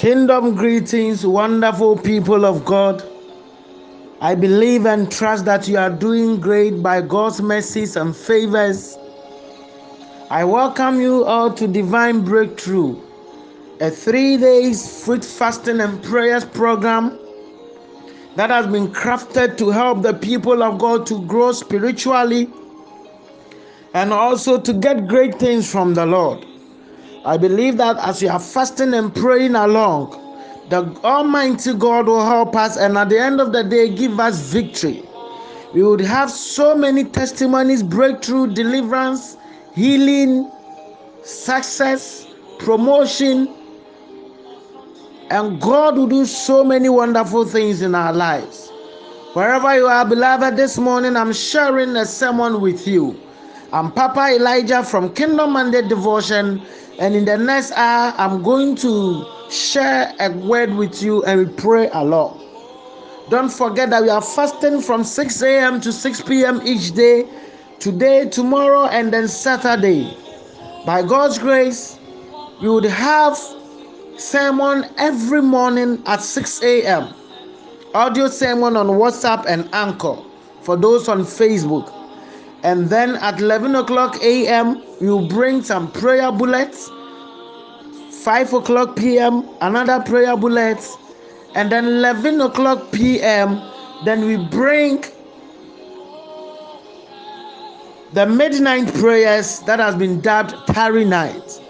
Kingdom greetings, wonderful people of God. I believe and trust that you are doing great by God's mercies and favors. I welcome you all to Divine Breakthrough, a three days fruit fasting and prayers program that has been crafted to help the people of God to grow spiritually and also to get great things from the Lord. I believe that as we are fasting and praying along, the Almighty God will help us and at the end of the day give us victory. We would have so many testimonies, breakthrough, deliverance, healing, success, promotion, and God will do so many wonderful things in our lives. Wherever you are, beloved, this morning I'm sharing a sermon with you. I'm Papa Elijah from Kingdom Mandate Devotion and in the next hour, I'm going to share a word with you and we pray a lot. Don't forget that we are fasting from 6 a.m. to 6 p.m. each day, today, tomorrow, and then Saturday. By God's grace, we would have sermon every morning at 6 a.m. Audio sermon on WhatsApp and Anchor for those on Facebook. And then at 11 o'clock a.m., we'll bring some prayer bullets. 5 o'clock p.m., another prayer bullet. And then 11 o'clock p.m., then we bring the midnight prayers that has been dubbed Tarry Night.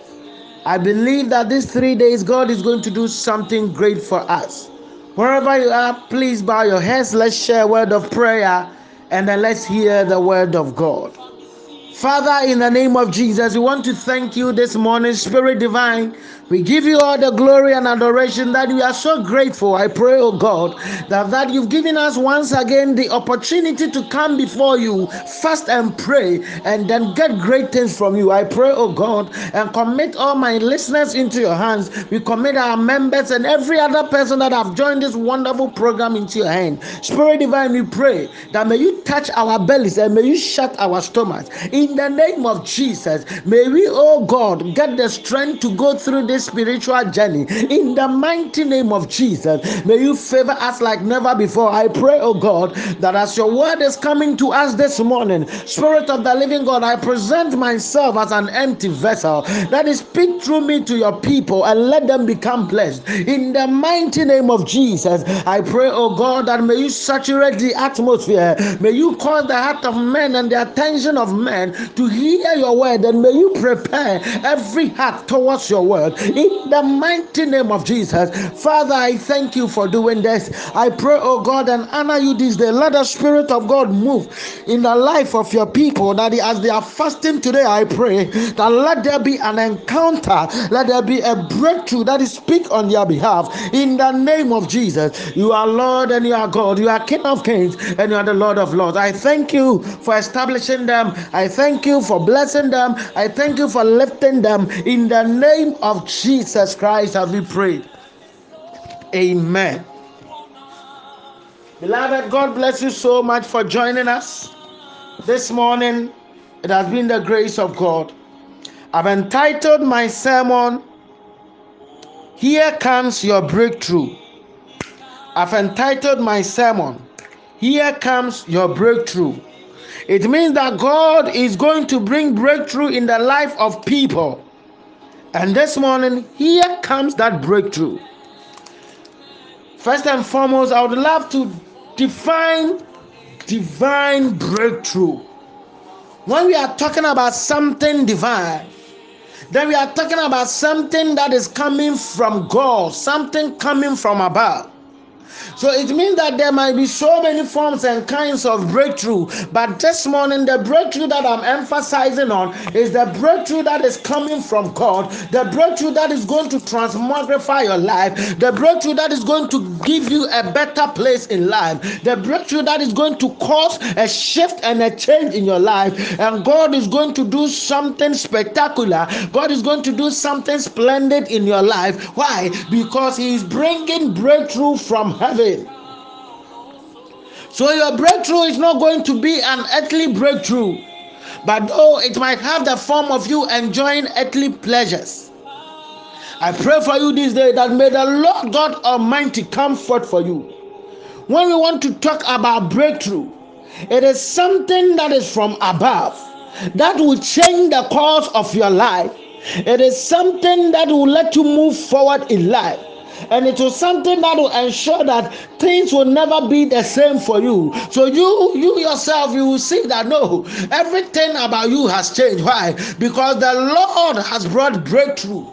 I believe that these three days God is going to do something great for us. Wherever you are, please bow your heads. Let's share a word of prayer and then let's hear the word of God. Father, in the name of Jesus, we want to thank you this morning, Spirit Divine. We give you all the glory and adoration that we are so grateful. I pray, oh God, that, that you've given us once again the opportunity to come before you, fast and pray, and then get great things from you. I pray, oh God, and commit all my listeners into your hands. We commit our members and every other person that have joined this wonderful program into your hand. Spirit Divine, we pray that may you touch our bellies and may you shut our stomachs. In the name of Jesus, may we, oh God, get the strength to go through this spiritual journey. In the mighty name of Jesus, may you favor us like never before. I pray, oh God, that as your word is coming to us this morning, Spirit of the living God, I present myself as an empty vessel that is speak through me to your people and let them become blessed. In the mighty name of Jesus, I pray, oh God, that may you saturate the atmosphere. May you cause the heart of men and the attention of men to hear your word, and may you prepare every heart towards your word in the mighty name of Jesus. Father, I thank you for doing this. I pray, oh God, and honor you this day. Let the Spirit of God move in the life of your people. That as they are fasting today, I pray that let there be an encounter, let there be a breakthrough that is speak on their behalf in the name of Jesus. You are Lord and you are God. You are King of Kings and you are the Lord of Lords. I thank you for establishing them. I thank you for blessing them. I thank you for lifting them in the name of Jesus Christ have we prayed. Amen. Beloved, God bless you so much for joining us this morning. It has been the grace of God. I've entitled my sermon, Here Comes Your Breakthrough. I've entitled my sermon, Here Comes Your Breakthrough. It means that God is going to bring breakthrough in the life of people. And this morning, here comes that breakthrough. First and foremost, I would love to define divine breakthrough. When we are talking about something divine, then we are talking about something that is coming from God, something coming from above. So it means that there might be so many forms and kinds of breakthrough. But this morning, the breakthrough that I'm emphasizing on is the breakthrough that is coming from God, the breakthrough that is going to transmogrify your life, the breakthrough that is going to give you a better place in life, the breakthrough that is going to cause a shift and a change in your life. And God is going to do something spectacular. God is going to do something splendid in your life. Why? Because He is bringing breakthrough from heaven. So your breakthrough is not going to be an earthly breakthrough, but though it might have the form of you enjoying earthly pleasures. I pray for you this day that may the Lord God Almighty comfort for you. When we want to talk about breakthrough, it is something that is from above that will change the course of your life. It is something that will let you move forward in life. And it was something that will ensure that things will never be the same for you. So you, you yourself, you will see that no, everything about you has changed. Why? Because the Lord has brought breakthrough.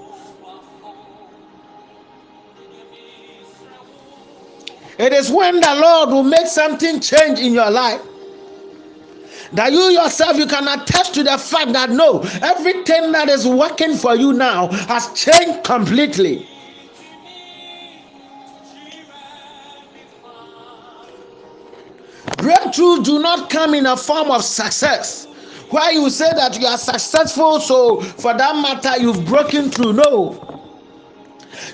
It is when the Lord will make something change in your life that you yourself you can attest to the fact that no everything that is working for you now has changed completely breakthroughs do not come in a form of success. Where you say that you are successful so for that matter you've broken through. No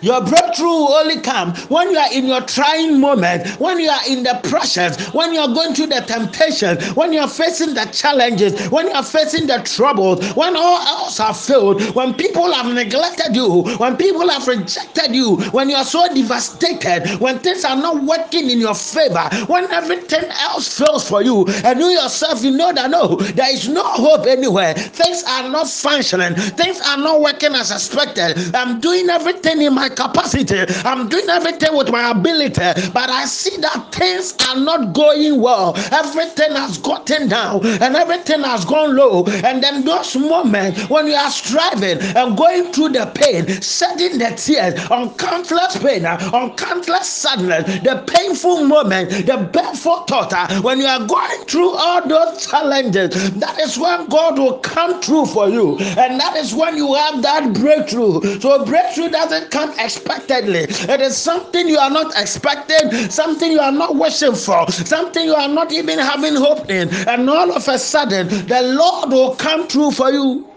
your breakthrough will only come when you are in your trying moment, when you are in the pressures, when you are going through the temptation, when you are facing the challenges, when you are facing the troubles, when all else have failed, when people have neglected you, when people have rejected you, when you are so devastated, when things are not working in your favor, when everything else fails for you, and you yourself, you know that no, there is no hope anywhere. Things are not functioning, things are not working as expected. I'm doing everything in my capacity, I'm doing everything with my ability, but I see that things are not going well. Everything has gotten down and everything has gone low. And then those moments when you are striving and going through the pain, shedding the tears on countless pain, on countless sadness, the painful moment, the painful thought, when you are going through all those challenges, that is when God will come through for you. And that is when you have that breakthrough. So breakthrough doesn't come unexpectedly. It is something you are not expecting, something you are not wishing for, something you are not even having hope in. And all of a sudden, the Lord will come through for you.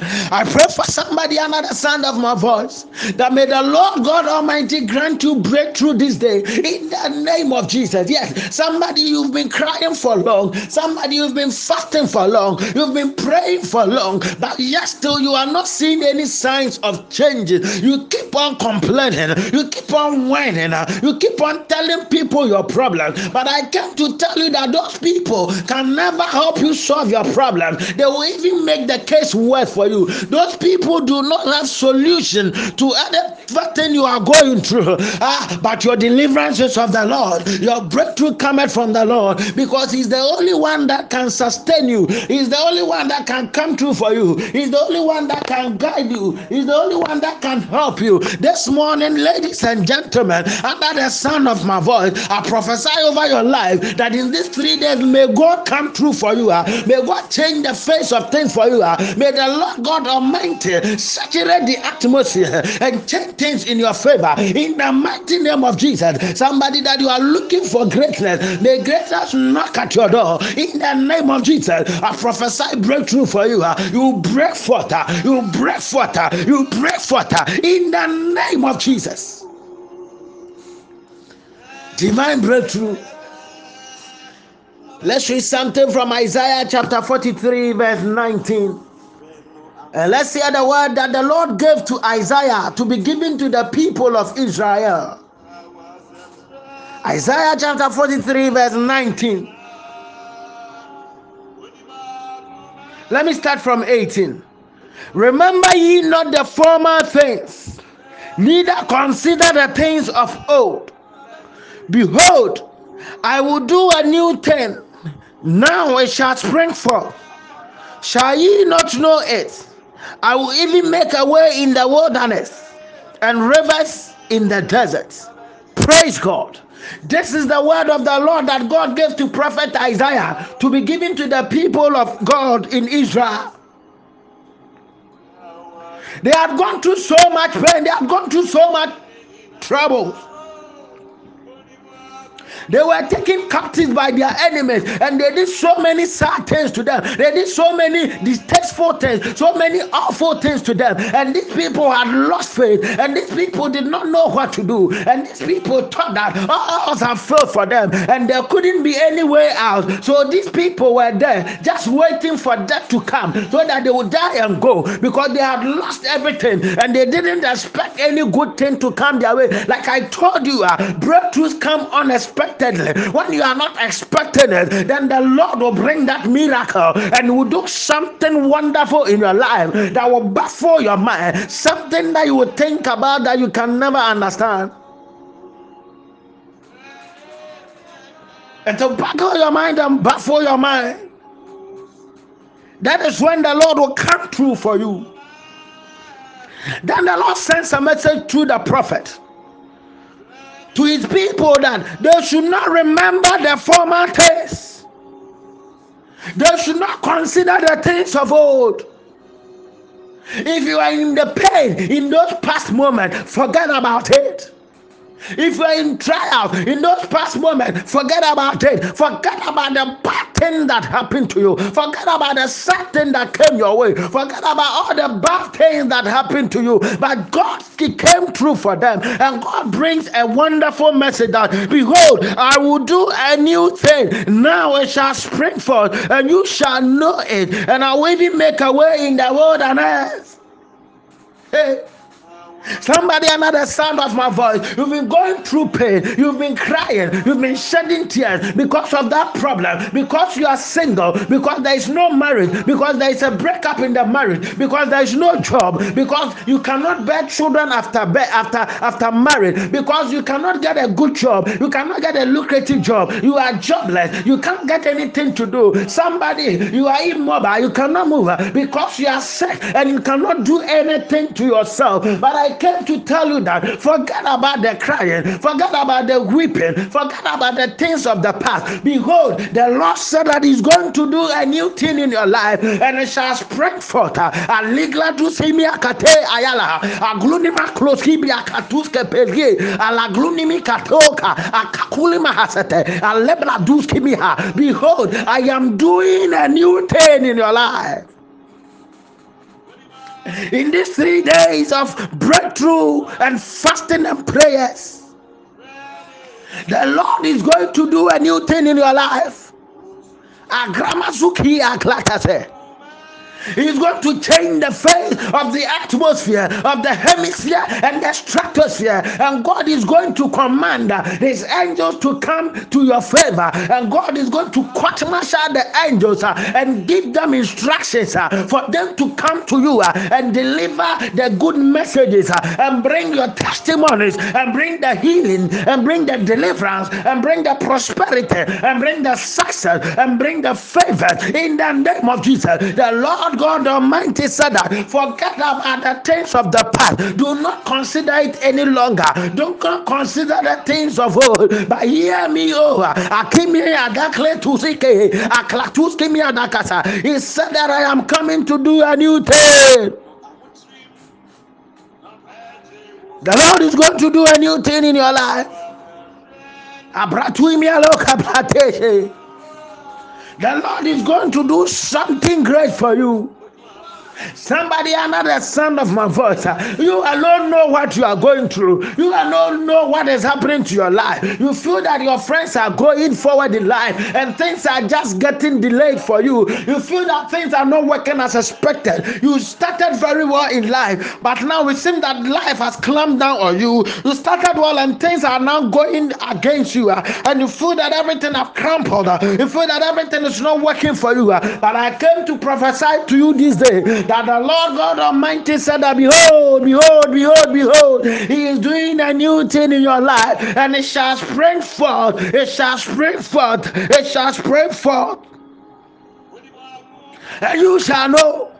I pray for somebody under the sound of my voice that may the Lord God Almighty grant you breakthrough this day in the name of Jesus. Yes, somebody you've been crying for long, somebody you've been fasting for long, you've been praying for long, but yet still you are not seeing any signs of changes. You keep on complaining, you keep on whining, you keep on telling people your problem. But I came to tell you that those people can never help you solve your problem, they will even make the case worse for you you. Those people do not have solution to anything you are going through. Ah, but your deliverance is of the Lord. Your breakthrough cometh from the Lord because He's the only one that can sustain you. He's the only one that can come through for you. He's the only one that can guide you. He's the only one that can help you. This morning, ladies and gentlemen, under the sound of my voice, I prophesy over your life that in these three days, may God come through for you. Uh, may God change the face of things for you. Uh, may the Lord God Almighty saturate the atmosphere and change things in your favor in the mighty name of Jesus. Somebody that you are looking for greatness, the greatness knock at your door in the name of Jesus. I prophesy breakthrough for you. You break forth, you break forth, you break forth in the name of Jesus. Divine breakthrough. Let's read something from Isaiah chapter 43, verse 19. And let's hear the word that the Lord gave to Isaiah to be given to the people of Israel. Isaiah chapter 43, verse 19. Let me start from 18. Remember ye not the former things, neither consider the things of old. Behold, I will do a new thing. Now it shall spring forth. Shall ye not know it? I will even make a way in the wilderness and rivers in the desert. Praise God. This is the word of the Lord that God gave to prophet Isaiah to be given to the people of God in Israel. They had gone through so much pain, they had gone through so much trouble. They were taken captive by their enemies, and they did so many sad things to them. They did so many distasteful things, so many awful things to them. And these people had lost faith, and these people did not know what to do. And these people thought that all odds have failed for them, and there couldn't be any way out. So these people were there just waiting for death to come so that they would die and go because they had lost everything and they didn't expect any good thing to come their way. Like I told you, uh, breakthroughs come unexpectedly. When you are not expecting it, then the Lord will bring that miracle and will do something wonderful in your life that will baffle your mind, something that you will think about that you can never understand. And to baffle your mind and baffle your mind. That is when the Lord will come through for you. Then the Lord sends a message through the prophet to his people that they should not remember the former things. They should not consider the things of old. If you are in the pain in those past moments, forget about it. If you're in trial in those past moments, forget about it. Forget about the bad thing that happened to you. Forget about the sad thing that came your way. Forget about all the bad things that happened to you. But God he came through for them. And God brings a wonderful message that behold, I will do a new thing. Now it shall spring forth, and you shall know it. And I will even make a way in the wilderness. Hey. Somebody another sound of my voice. You've been going through pain. You've been crying. You've been shedding tears because of that problem. Because you are single. Because there is no marriage. Because there is a breakup in the marriage. Because there is no job. Because you cannot bear children after be- after after marriage. Because you cannot get a good job. You cannot get a lucrative job. You are jobless. You can't get anything to do. Somebody you are immobile. You cannot move because you are sick and you cannot do anything to yourself. But I came to tell you that forget about the crying, forget about the weeping, forget about the things of the past. Behold, the Lord said that He's going to do a new thing in your life, and it shall spring forth. Aligla tu simia kate ayala, aglunima kloskibia katuske pelge, alaglunimi katoka, akakulima hasete, alebla duskimiha. Behold, I am doing a new thing in your life in these three days of breakthrough and fasting and prayers. The Lord is going to do a new thing in your life. He's going to change the face of the atmosphere, of the hemisphere, and the stratosphere. And God is going to command his angels to come to your favor. And God is going to court the angels uh, and give them instructions uh, for them to come to you uh, and deliver the good messages and bring your testimonies and bring the healing and bring the deliverance and bring the prosperity and bring the success and bring the favor in the name of Jesus. The Lord God Almighty said that forget about the things of the past. Do not consider it any longer. Don't consider the things of old. But hear me, oh, Akimi Adakle Tusike, Aklatuskimi Adakasa. He said that I am coming to do a new thing. The Lord is going to do a new thing in your life. Abratuimi aloka plateshe. The Lord is going to do something great for you. Somebody another sound of my voice. You alone know what you are going through. You alone know what is happening to your life. You feel that your friends are going forward in life and things are just getting delayed for you. You feel that things are not working as expected. You started very well in life, but now it seems that life has clamped down on you. You started well and things are now going against you, uh, and you feel that everything have crumpled. Uh, you feel that everything is not working for you. Uh, but I came to prophesy to you this day that the Lord God Almighty said that behold, behold, behold, behold, He is doing a new thing in your life, and it shall spring forth, it shall spring forth, it shall spring forth, and you shall know.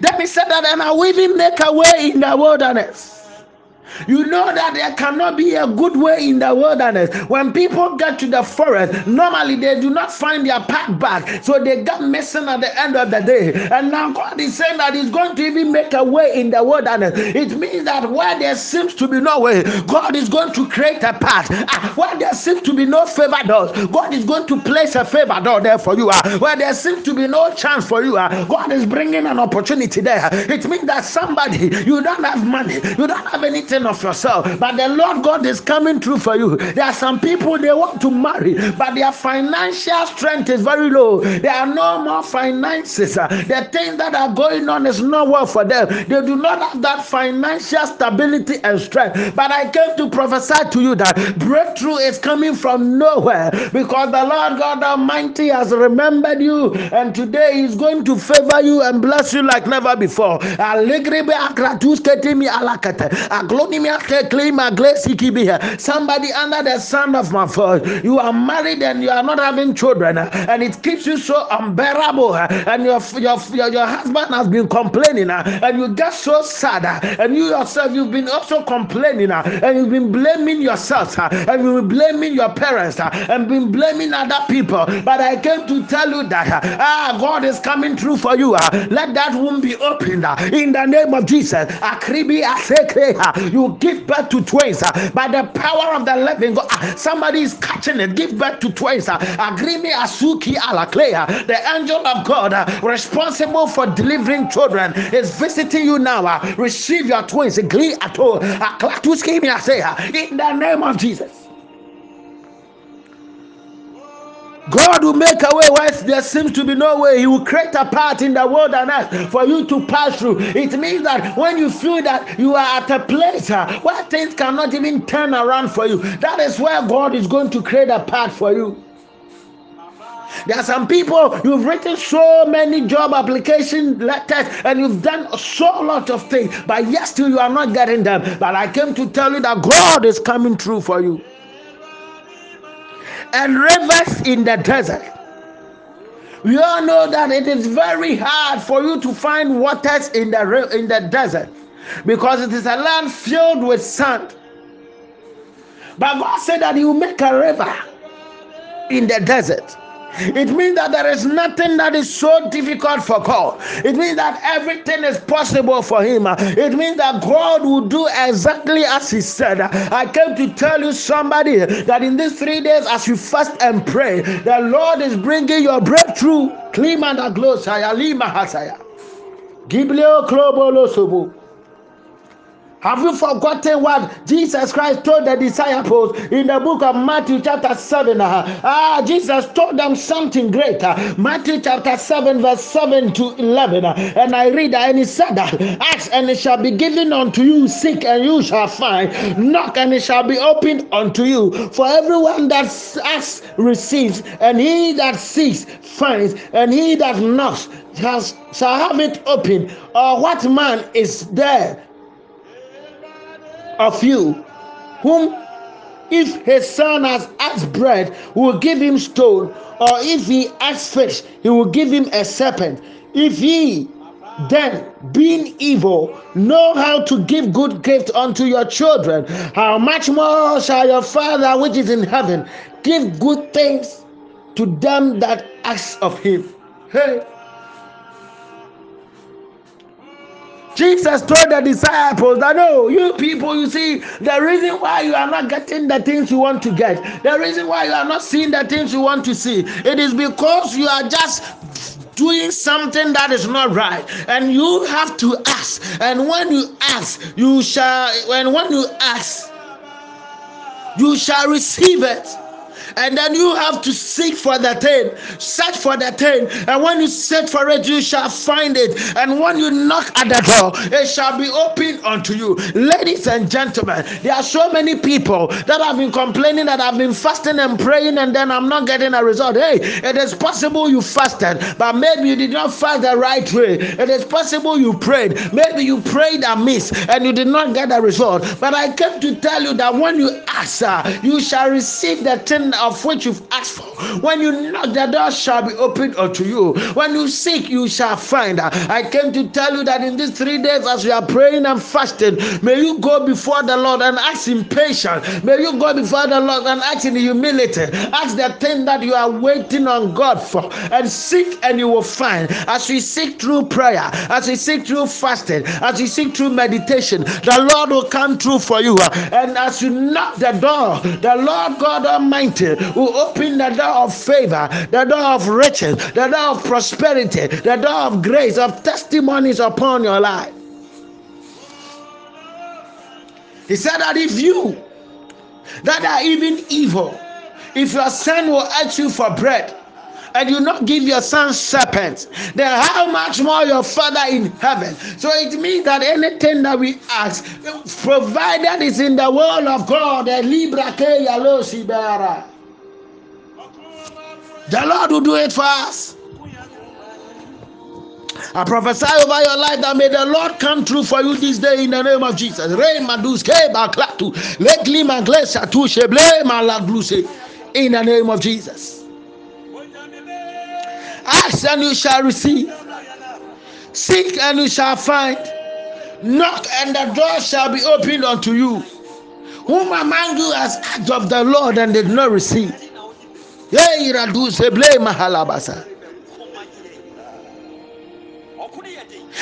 Then he said that, and I will make a way in the wilderness. You know that there cannot be a good way in the wilderness. When people get to the forest, normally they do not find their path back, so they get missing at the end of the day. And now God is saying that He's going to even make a way in the wilderness. It means that where there seems to be no way, God is going to create a path. Ah, where there seems to be no favor doors, God is going to place a favor door there for you. Ah, where there seems to be no chance for you, ah, God is bringing an opportunity there. It means that somebody you don't have money, you don't have anything of yourself, but the Lord God is coming through for you. There are some people they want to marry, but their financial strength is very low. There are no more finances. The things that are going on is not well for them. They do not have that financial stability and strength. But I came to prophesy to you that breakthrough is coming from nowhere because the Lord God Almighty has remembered you, and today He's going to favor you and bless you like never before. Somebody under the sound of my voice, you are married and you are not having children, and it keeps you so unbearable, and your your your, your husband has been complaining, and you get so sad, and you yourself you've been also complaining, and you've been blaming yourself, and you've been blaming your parents, and been blaming other people. But I came to tell you that ah, God is coming through for you. Let that womb be opened in the name of Jesus. You give birth to twins uh, by the power of the living God. Uh, somebody is catching it. Give birth to twins. Uh, Agrimi Asuki Alaklea. The angel of God responsible for delivering children is visiting you now. Receive your twins. In the name of Jesus. God will make a way where there seems to be no way. He will create a path in the wilderness for you to pass through. It means that when you feel that you are at a place uh, where things cannot even turn around for you, that is where God is going to create a path for you. There are some people you've written so many job application letters and you've done so lot of things, but yet still you are not getting them. But I came to tell you that God is coming through for you and rivers in the desert. We all know that it is very hard for you to find waters in the in the desert because it is a land filled with sand. But God said that He will make a river in the desert. It means that there is nothing that is so difficult for God. It means that everything is possible for Him. It means that God will do exactly as He said. I came to tell you, somebody, that in these three days, as you fast and pray, the Lord is bringing your breakthrough. Klimanda glosaya lima hasaya. Giblio klobolo have you forgotten what Jesus Christ told the disciples in the book of Matthew, chapter 7? Uh, ah, Jesus told them something great. Uh, Matthew chapter 7, verse 7 to 11. Uh, and I read and he said Ask and it shall be given unto you, seek and you shall find, knock and it shall be opened unto you. For everyone that asks receives, and he that seeks finds, and he that knocks shall have it open. Or what man is there? Of you, whom if his son has asked bread, will give him stone, or if he asks fish, he will give him a serpent. If ye then, being evil, know how to give good gift unto your children, how much more shall your Father which is in heaven give good things to them that ask of him? Hey. Jesus told the disciples that no, you people, you see, the reason why you are not getting the things you want to get, the reason why you are not seeing the things you want to see, it is because you are just doing something that is not right. And you have to ask. And when you ask you shall and when you ask you shall receive it and then you have to seek for the thing, search for the thing, and when you search for it, you shall find it. And when you knock at the door, it shall be opened unto you. Ladies and gentlemen, there are so many people that have been complaining that I've been fasting and praying, and then I'm not getting a result. Hey, it is possible you fasted, but maybe you did not fast the right way. It is possible you prayed, maybe you prayed amiss and you did not get a result. But I came to tell you that when you ask, uh, you shall receive the thing of which you've asked for. When you knock, the door shall be opened unto you. When you seek, you shall find. I came to tell you that in these three days, as you are praying and fasting, may you go before the Lord and ask in patience. May you go before the Lord and ask in humility. Ask the thing that you are waiting on God for and seek and you will find. As we seek through prayer, as we seek through fasting, as we seek through meditation, the Lord will come through for you. And as you knock the door, the Lord God Almighty will open the door of favor, the door of riches, the door of prosperity, the door of grace, of testimonies upon your life. He said that if you that are even evil, if your son will ask you for bread, and you not give your son serpents, then how much more your Father in heaven? So it means that anything that we ask, provided is in the will of God, Libra the Lord will do it for us. I prophesy over your life that may the Lord come true for you this day in the name of Jesus. In the name of Jesus. Ask and you shall receive. Seek and you shall find. Knock and the door shall be opened unto you. Whom among you has asked of the Lord and did not receive. Yea, blame Mahalabasa.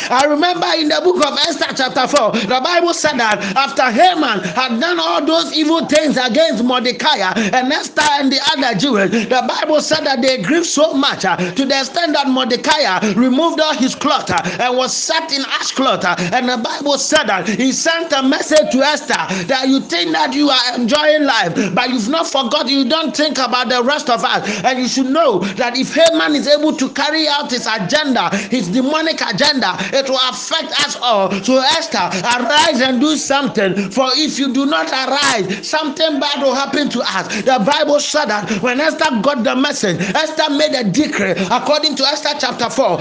I remember in the book of Esther, chapter 4, the Bible said that after Haman had done all those evil things against Mordecai and Esther and the other Jews, the Bible said that they grieved so much uh, to the extent that Mordecai removed all his cloth uh, and was set in ash cloth. Uh, and the Bible said that he sent a message to Esther that you think that you are enjoying life, but you've not forgotten, you don't think about the rest of us. And you should know that if Haman is able to carry out his agenda, his demonic agenda, it will affect us all. So, Esther, arise and do something. For if you do not arise, something bad will happen to us. The Bible said that when Esther got the message, Esther made a decree according to Esther chapter 4.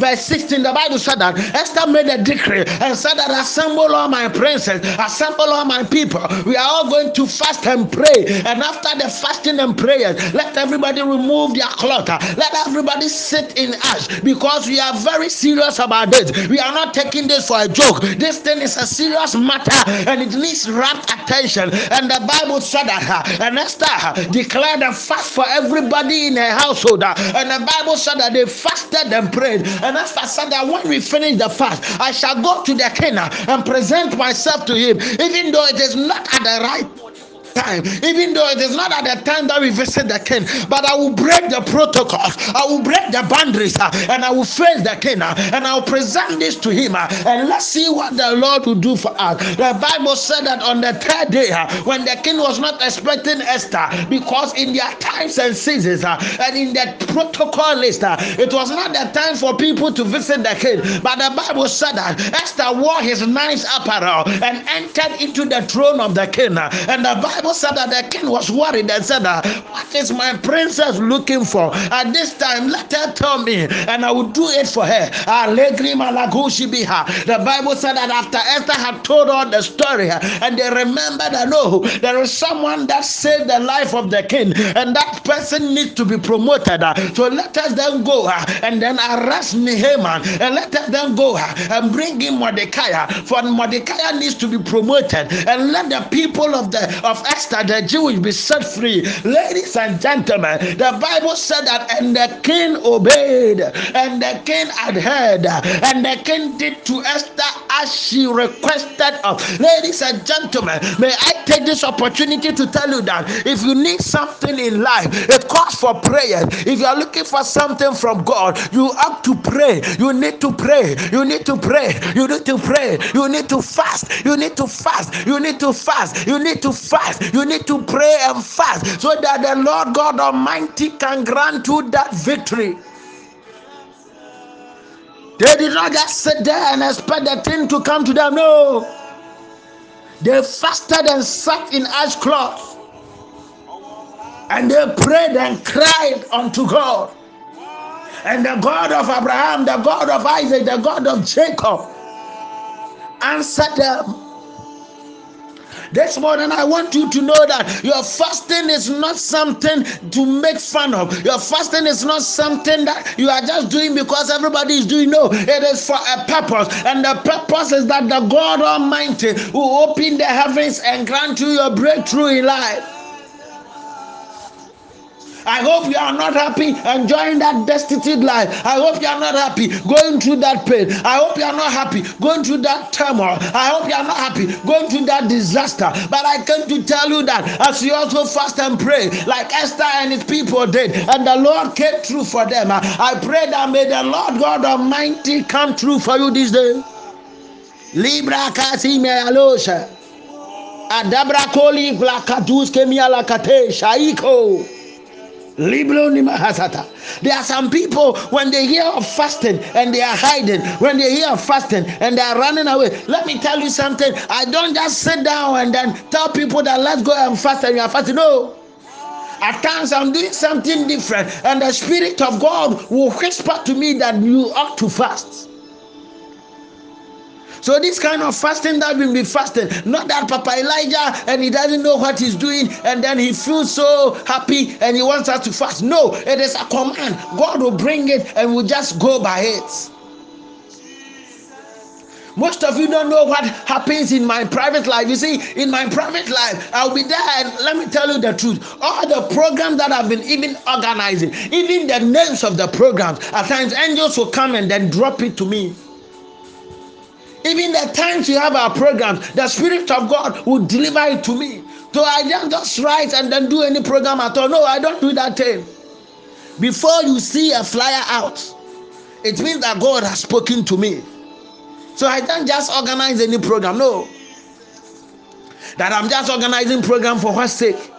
Verse 16, the Bible said that Esther made a decree and said that assemble all my princes, assemble all my people. We are all going to fast and pray. And after the fasting and prayers, let everybody remove their cloth. Let everybody sit in ash because we are very serious about this. We are not taking this for a joke. This thing is a serious matter and it needs rapt attention. And the Bible said that, uh, and Esther declared a fast for everybody in her household. Uh, and the Bible said that they fasted and prayed. And Esther said that when we finish the fast, I shall go to the king uh, and present myself to him, even though it is not at the right time, even though it is not at the time that we visit the king, but I will break the protocols, I will break the boundaries, uh, and I will face the king, uh, and I will present this to him, uh, and let's see what the Lord will do for us. The Bible said that on the third day, when the king was not expecting Esther, because in their times and seasons, and in the protocol list, it was not the time for people to visit the king, but the Bible said that Esther wore his nice apparel and entered into the throne of the king, and the Bible Bible said that the king was worried and said, What is my princess looking for? At this time, let her tell me, and I will do it for her. The Bible said that after Esther had told all the story, and they remembered that no, there is someone that saved the life of the king, and that person needs to be promoted. So let us then go and then arrest Nehemiah, and let us then go and bring in Mordecai, for Mordecai needs to be promoted, and let the people of the of Esther, the Jewish, be set free. Ladies and gentlemen, the Bible said that, and the king obeyed, and the king adhered, and the king did to Esther as she requested of. Ladies and gentlemen, may I take this opportunity to tell you that if you need something in life, it calls for prayer. If you are looking for something from God, you have to pray. You need to pray. You need to pray. You need to pray. You need to fast. You need to fast. You need to fast. You need to fast. You need to pray and fast so that the Lord God Almighty can grant you that victory. They did not just sit there and expect the thing to come to them. No. They fasted and sat in ash cloth. And they prayed and cried unto God. And the God of Abraham, the God of Isaac, the God of Jacob answered them This morning, I want you to know that your fasting is not something to make fun of. Your fasting is not something that you are just doing because everybody is doing. No, it is for a purpose. And the purpose is that the God Almighty will open the heavens and grant you your breakthrough in life. I hope you are not happy enjoying that destitute life. I hope you are not happy going through that pain. I hope you are not happy going through that turmoil. I hope you are not happy going through that disaster. But I came to tell you that as you also fast and pray, like Esther and his people did, and the Lord came through for them. Uh, I pray that may the Lord God Almighty come through for you this day. Libra kasi me alosha. Adabra koli vlakatus kemia lakate shaiko. There are some people when they hear of fasting and they are hiding, when they hear of fasting and they are running away. Let me tell you something. I don't just sit down and then tell people that let's go and fast and you are fasting. No. At times I'm doing something different, and the Spirit of God will whisper to me that you ought to fast. So this kind of fasting that will be fasting, not that Papa Elijah and he doesn't know what he's doing and then he feels so happy and he wants us to fast. No, it is a command. God will bring it and we'll just go by it. Most of you don't know what happens in my private life. You see, in my private life, I'll be there and let me tell you the truth. All the programs that I've been even organizing, even the names of the programs, at times angels will come and then drop it to me. Even the times we have our programs, the Spirit of God will deliver it to me. So I don't just write and then do any program at all. No, I don't do that thing. Before you see a flyer out, it means that God has spoken to me. So I don't just organize any program. No. That I'm just organizing program for what sake.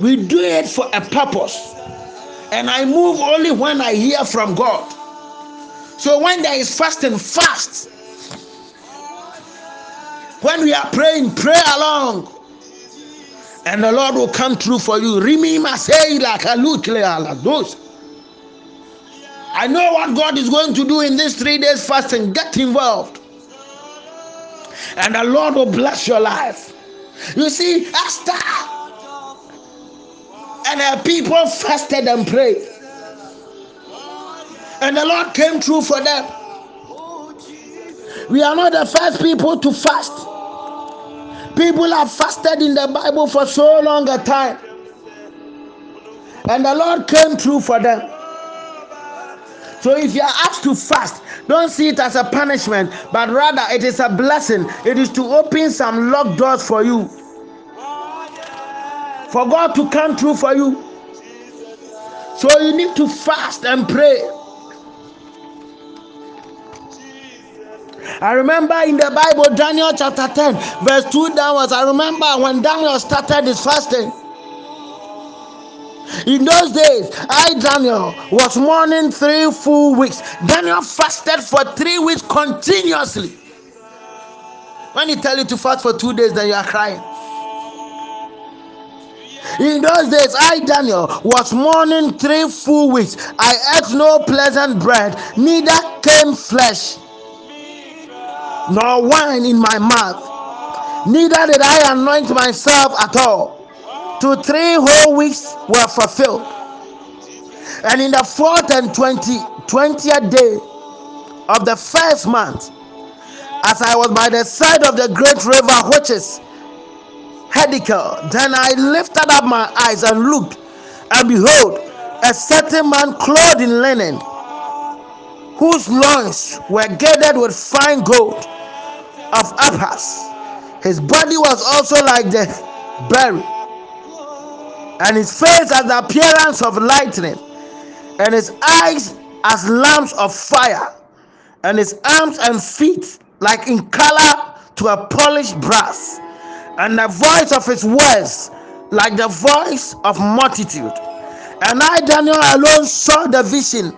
We do it for a purpose. And I move only when I hear from God. So when there is fasting, fast. When we are praying, pray along. And the Lord will come through for you. I know what God is going to do in these three days fasting. Get involved. And the Lord will bless your life. You see, Esther and her people fasted and prayed. And the Lord came through for them. We are not the first people to fast. People have fasted in the Bible for so long a time. And the Lord came through for them. So if you are asked to fast, don't see it as a punishment, but rather it is a blessing. It is to open some locked doors for you. For God to come through for you. So you need to fast and pray. I remember in the Bible, Daniel chapter 10, verse 2 downwards. I remember when Daniel started his fasting. In those days, I, Daniel, was mourning three full weeks. Daniel fasted for three weeks continuously. When he tell you to fast for two days, then you are crying. In those days, I, Daniel, was mourning three full weeks. I ate no pleasant bread, neither came flesh nor wine in my mouth, neither did I anoint myself at all. Two, three whole weeks were fulfilled. And in the fourth and 20, 20th day of the first month, as I was by the side of the great river, which is Hiddekel, then I lifted up my eyes and looked, and behold, a certain man clothed in linen, whose loins were girded with fine gold of Uphaz. His body was also like the berry, and his face as the appearance of lightning, and his eyes as lamps of fire, and his arms and feet like in color to a polished brass, and the voice of his words like the voice of multitude. And I, Daniel, alone saw the vision,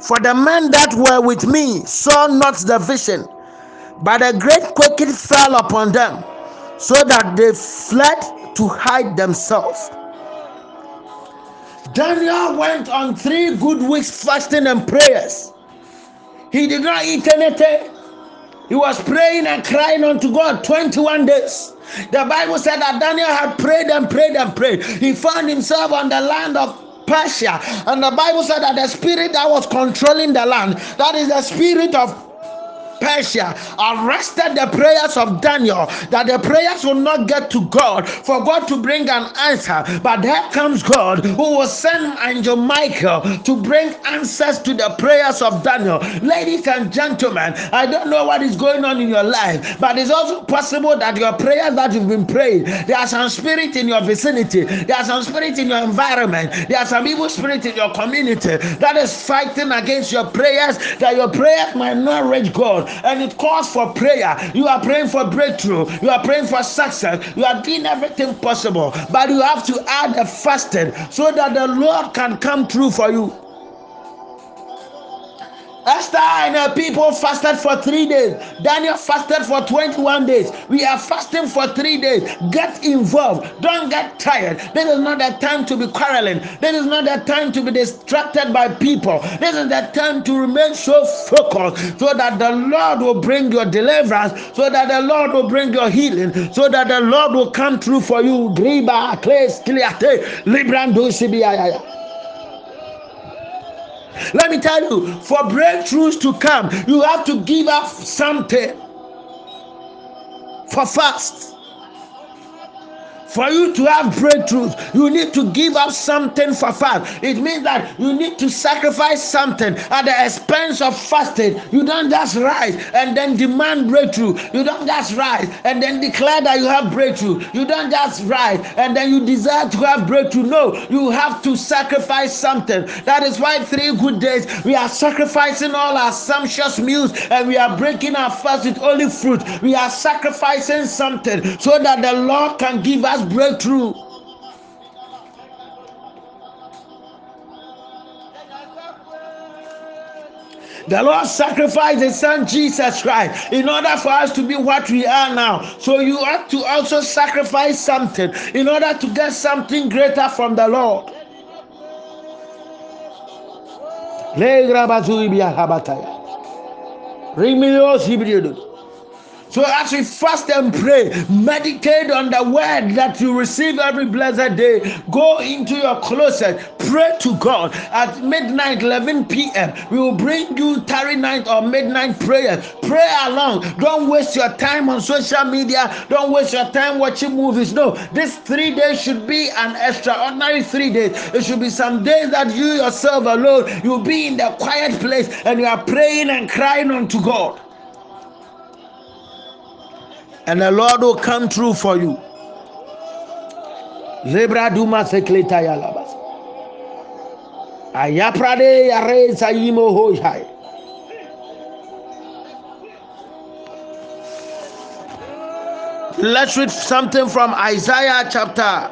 for the men that were with me saw not the vision but a great quaking fell upon them, so that they fled to hide themselves. Daniel went on three good weeks fasting and prayers. He did not eat anything. He was praying and crying unto God 21 days. The Bible said that Daniel had prayed and prayed and prayed. He found himself on the land of Persia. And the Bible said that the spirit that was controlling the land, that is the spirit of Persia arrested the prayers of Daniel that the prayers will not get to God for God to bring an answer. But there comes God who will send Angel Michael to bring answers to the prayers of Daniel. Ladies and gentlemen, I don't know what is going on in your life, but it's also possible that your prayers that you've been praying, there are some spirit in your vicinity, there are some spirit in your environment, there are some evil spirit in your community that is fighting against your prayers, that your prayers might not reach God and it calls for prayer. You are praying for breakthrough, you are praying for success, you are doing everything possible, but you have to add a fasting so that the Lord can come through for you. Esther and her people fasted for three days. Daniel fasted for 21 days. We are fasting for three days. Get involved. Don't get tired. This is not the time to be quarreling. This is not the time to be distracted by people. This is the time to remain so focused so that the Lord will bring your deliverance, so that the Lord will bring your healing, so that the Lord will come through for you. Let me tell you, for breakthroughs to come, you have to give up something for fast. For you to have breakthroughs, you need to give up something for fast. It means that you need to sacrifice something at the expense of fasting. You don't just rise and then demand breakthrough. You don't just rise and then declare that you have breakthrough. You don't just rise and then you desire to have breakthrough. No, you have to sacrifice something. That is why three good days we are sacrificing all our sumptuous meals and we are breaking our fast with only fruit. We are sacrificing something so that the Lord can give us breakthrough. The Lord sacrificed His Son Jesus Christ in order for us to be what we are now. So you have to also sacrifice something in order to get something greater from the Lord. So as fast and pray, meditate on the word that you receive every blessed day. Go into your closet, pray to God at midnight, 11 p.m. We will bring you tarry night or midnight prayer. Pray along. Don't waste your time on social media. Don't waste your time watching movies. No, this three days should be an extraordinary three days. It should be some days that you yourself alone, you'll be in the quiet place and you are praying and crying unto God and the Lord will come through for you. Zebra duma sekleta yalabas. Ayaprade yare sayimo hoshai. Let's read something from Isaiah chapter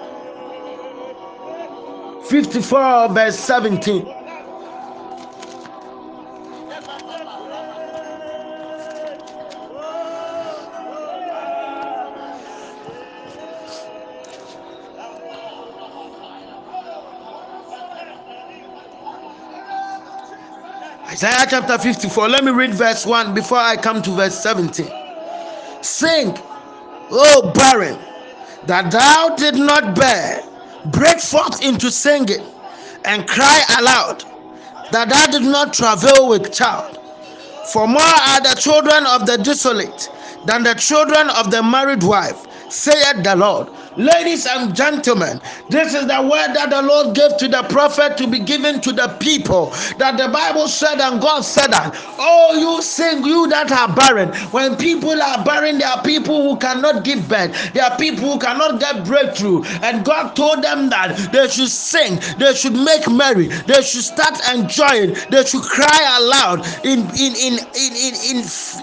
54, verse 17. Isaiah chapter 54. Let me read verse 1 before I come to verse 17. Sing, O barren, that thou did not bear, break forth into singing and cry aloud, that thou did not travail with child. For more are the children of the desolate than the children of the married wife, saith the Lord. Ladies and gentlemen, this is the word that the Lord gave to the prophet to be given to the people. That the Bible said, and God said that, Oh, you sing, you that are barren. When people are barren, there are people who cannot give birth, there are people who cannot get breakthrough. And God told them that they should sing, they should make merry, they should start enjoying, they should cry aloud in in in in in, in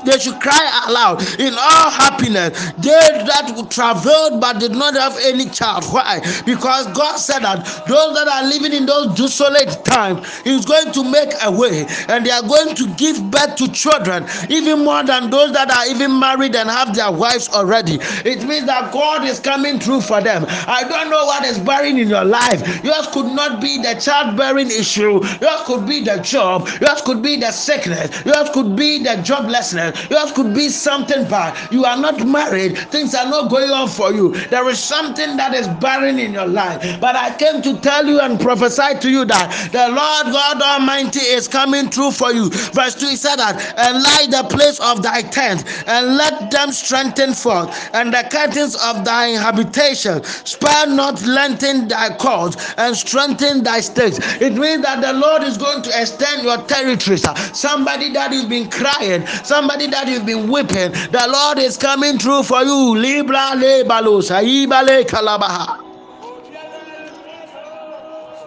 they should cry aloud in all happiness. They that traveled but did not have any child. Why? Because God said that those that are living in those desolate times, He's going to make a way and they are going to give birth to children, even more than those that are even married and have their wives already. It means that God is coming through for them. I don't know what is barren in your life. Yours could not be the childbearing issue, yours could be the job, yours could be the sickness, yours could be the joblessness, yours could be something bad. You are not married, things are not going on for you. There is something that is barren in your life. But I came to tell you and prophesy to you that the Lord God Almighty is coming through for you. Verse 2 he said that, and light the place of thy tent, and let them strengthen forth, and the curtains of thy habitation. Spare not, lengthen thy cords, and strengthen thy stakes. It means that the Lord is going to extend your territories. Somebody that you've been crying, somebody that you've been weeping, the Lord is coming through for you. Libra Kale Kalabaha.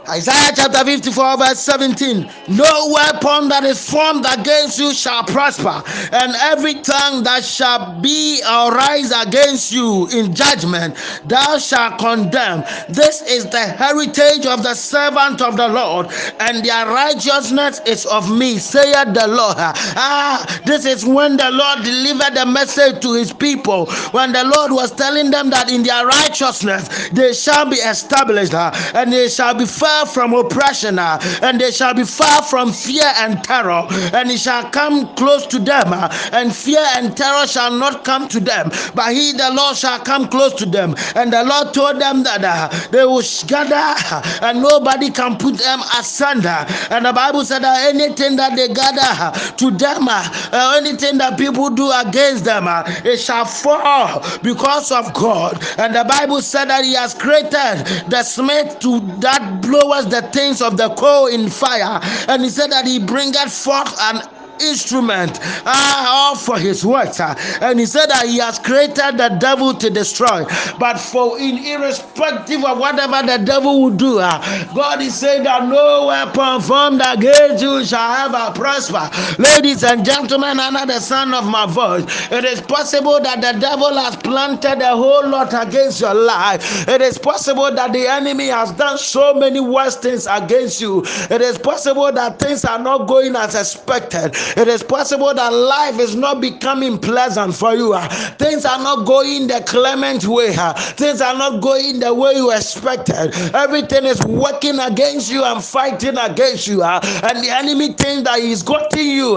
Isaiah chapter 54, verse 17. No weapon that is formed against you shall prosper, and every tongue that shall be or rise against you in judgment, thou shalt condemn. This is the heritage of the servant of the Lord, and their righteousness is of me, saith the Lord. Ah, this is when the Lord delivered the message to his people, when the Lord was telling them that in their righteousness they shall be established, and they shall be far from oppression, uh, and they shall be far from fear and terror, and it shall come close to them, uh, and fear and terror shall not come to them, but he, the Lord, shall come close to them. And the Lord told them that uh, they will gather, and nobody can put them asunder. And the Bible said that anything that they gather to them, uh, anything that people do against them, uh, it shall fall because of God. And the Bible said that He has created the smith to that blow lowers the things of the coal in fire. And he said that he bringeth forth an instrument uh, for his works. Uh, and he said that he has created the devil to destroy. But for in irrespective of whatever the devil will do, uh, God is saying that no weapon formed against you shall ever prosper. Ladies and gentlemen, under the sound of my voice, it is possible that the devil has planted a whole lot against your life. It is possible that the enemy has done so many worse things against you. It is possible that things are not going as expected. It is possible that life is not becoming pleasant for you. Uh, things are not going the clement way. Uh, things are not going the way you expected. Everything is working against you and fighting against you. Uh, and the enemy thinks that he's gotten you.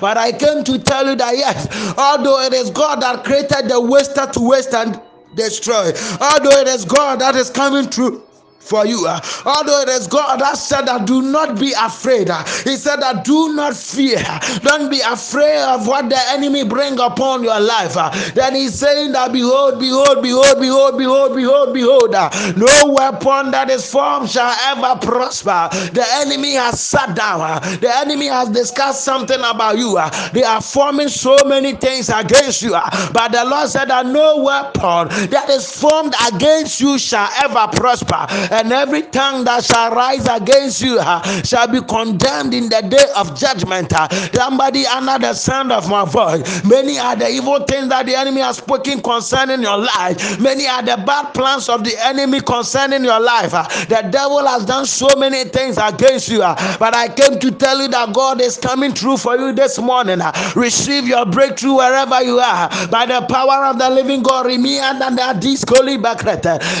But I came to tell you that yes, although it is God that created the waster to waste and destroy, although it is God that is coming through for you. Uh, although it is God that said that do not be afraid. Uh, he said that do not fear. Don't be afraid of what the enemy bring upon your life. Uh, then he's saying that behold, behold, behold, behold, behold, behold, behold. No weapon that is formed shall ever prosper. The enemy has sat down. The enemy has discussed something about you. They are forming so many things against you. But the Lord said that no weapon that is formed against you shall ever prosper and every tongue that shall rise against you uh, shall be condemned in the day of judgment. Uh, somebody under the sound of my voice, many are the evil things that the enemy has spoken concerning your life, many are the bad plans of the enemy concerning your life. Uh, the devil has done so many things against you, but I came to tell you that God is coming through for you this morning. Receive your breakthrough wherever you are by the power of the living God.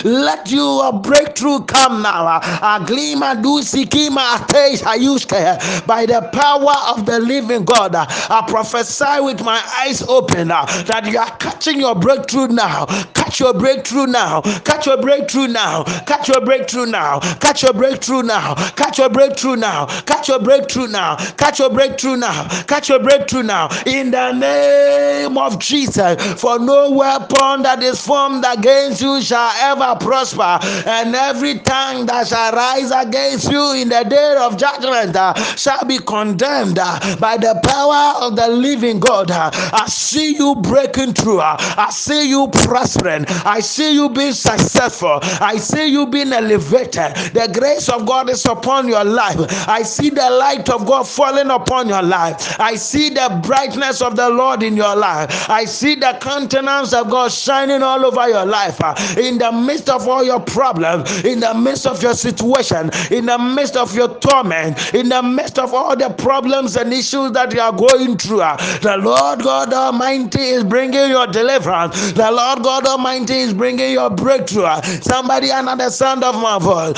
Let your breakthrough come now. Aglima do sikima ateis ayuske. By the power of the living God, I prophesy with my eyes open uh, that you are catching your breakthrough now. Catch your breakthrough now. Catch your breakthrough now. Catch your breakthrough now. Catch your breakthrough now. Catch your breakthrough now. Catch your breakthrough now. Catch your breakthrough now. Catch your breakthrough now. In the name of Jesus, for no weapon that is formed against you shall ever prosper, and every tongue that shall rise against you in the day of judgment uh, shall be condemned uh, by the power of the living God. Uh, I see you breaking through. Uh, I see you prospering. I see you being successful. I see you being elevated. The grace of God is upon your life. I see the light of God falling upon your life. I see the brightness of the Lord in your life. I see the countenance of God shining all over your life. Uh, in the midst of all your problems, in the midst of your situation, in the midst of your torment, in the midst of all the problems and issues that you are going through, uh, the Lord God Almighty is bringing your deliverance. The Lord God Almighty is bringing your breakthrough. Uh, somebody under the sound of my voice.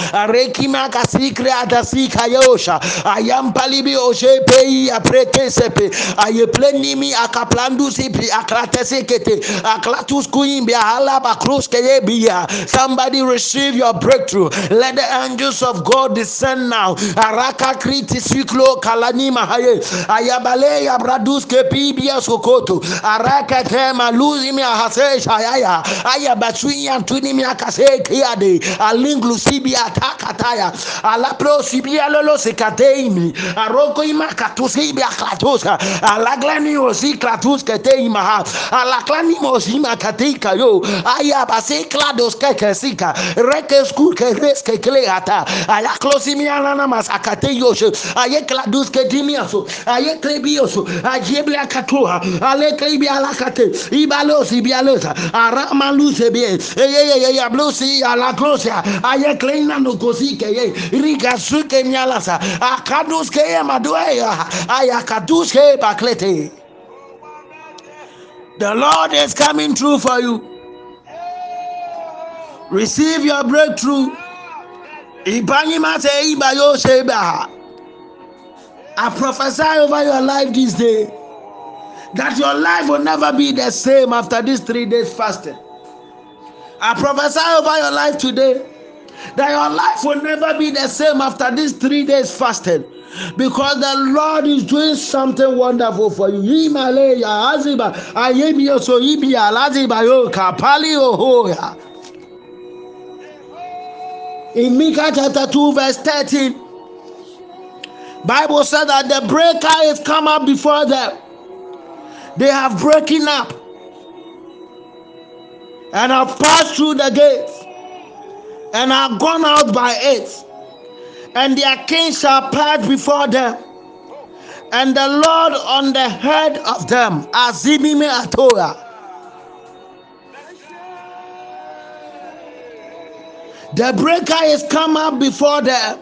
I am palibi oshe pei apreke sepe. Aye plenimi akaplandu sipi aklatesekete aklatus kuimbi ahalaba krus keye biya. Somebody receive your breakthrough. Let the angels of God descend now. Araka kriti siklo kalani mahaye. Ayabale abradus kepibia sokoto. Araka tema luzi mi ahase shayaya. Ayabatwi antuni mi akase kiade. Alinglu sibi atakataya. Alapro sibi alolo sekateimi. Aroko ima katusibi aklatosa. Alaglani osi klatus keteima. Alaklani mosima katika yo. Ayabase klados. Reke ke The Lord is coming through for you. Receive your breakthrough. I prophesy over your life this day that your life will never be the same after these three days fasting. I prophesy over your life today that your life will never be the same after these three days fasting because the Lord is doing something wonderful for you. In Micah chapter 2, verse 13, Bible said that the breaker is come up before them. They have broken up and have passed through the gates and are gone out by it, and their king shall pass before them, and the Lord on the head of them, Azimime Atora. The breaker is come up before them.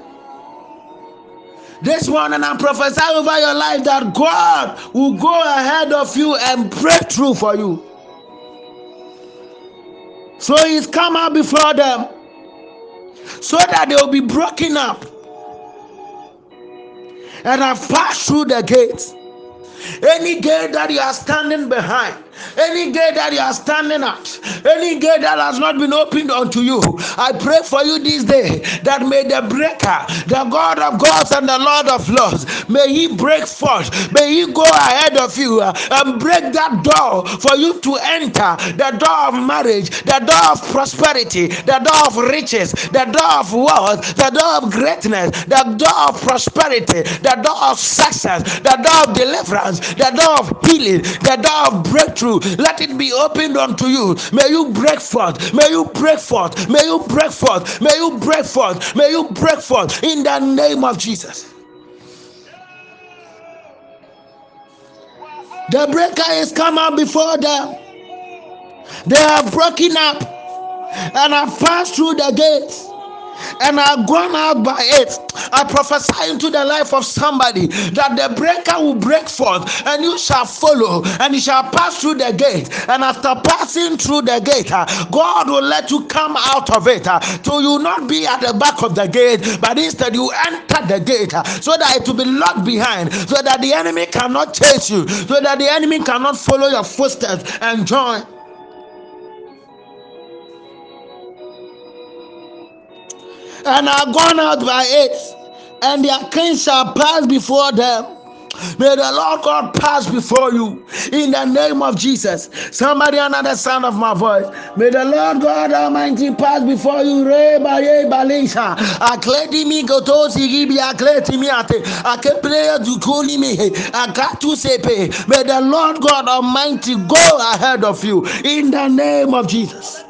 This morning I prophesy over your life that God will go ahead of you and break through for you. So he's come out before them so that they will be broken up and have passed through the gates. Any gate that you are standing behind, any gate that you are standing at, any gate that has not been opened unto you, I pray for you this day that may the breaker, the God of gods and the Lord of lords, may he break forth, may he go ahead of you uh, and break that door for you to enter the door of marriage, the door of prosperity, the door of riches, the door of wealth, the door of greatness, the door of prosperity, the door of success, the door of deliverance, the door of healing, the door of breakthrough let it be opened unto you. May you break forth. May you break forth. May you break forth. May you break forth. May you break forth in the name of Jesus. The breaker is come out before them. They have broken up and have passed through the gates and are gone out by it. I prophesy into the life of somebody that the breaker will break forth and you shall follow and you shall pass through the gate. And after passing through the gate, uh, God will let you come out of it. Uh, so you will not be at the back of the gate, but instead you enter the gate uh, so that it will be locked behind, so that the enemy cannot chase you, so that the enemy cannot follow your footsteps and join. And are gone out by it, and their king shall pass before them. May the Lord God pass before you in the name of Jesus. Somebody the sound of my voice. May the Lord God Almighty pass before you. Reba ye balisha. Akleti mi gotosi gibi akleti mi ate. Akeplea dukuli mi. Akatu sepe. May the Lord God Almighty go ahead of you in the name of Jesus.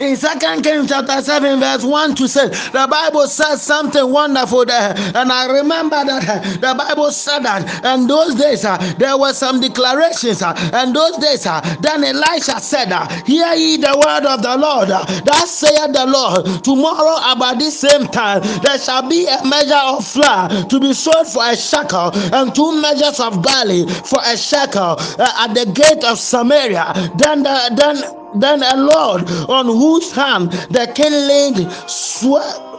In second kings chapter 7 verse 1 to 6 the bible says something wonderful there. And i remember that the bible said that in those days uh, there were some declarations uh, and those days uh, then elisha said uh, hear ye the word of the lord. Uh, that saith the lord tomorrow about this same time there shall be a measure of flour to be sold for a shekel and two measures of barley for a shekel uh, at the gate of samaria. Then the, then then a Lord on whose hand the king laid swear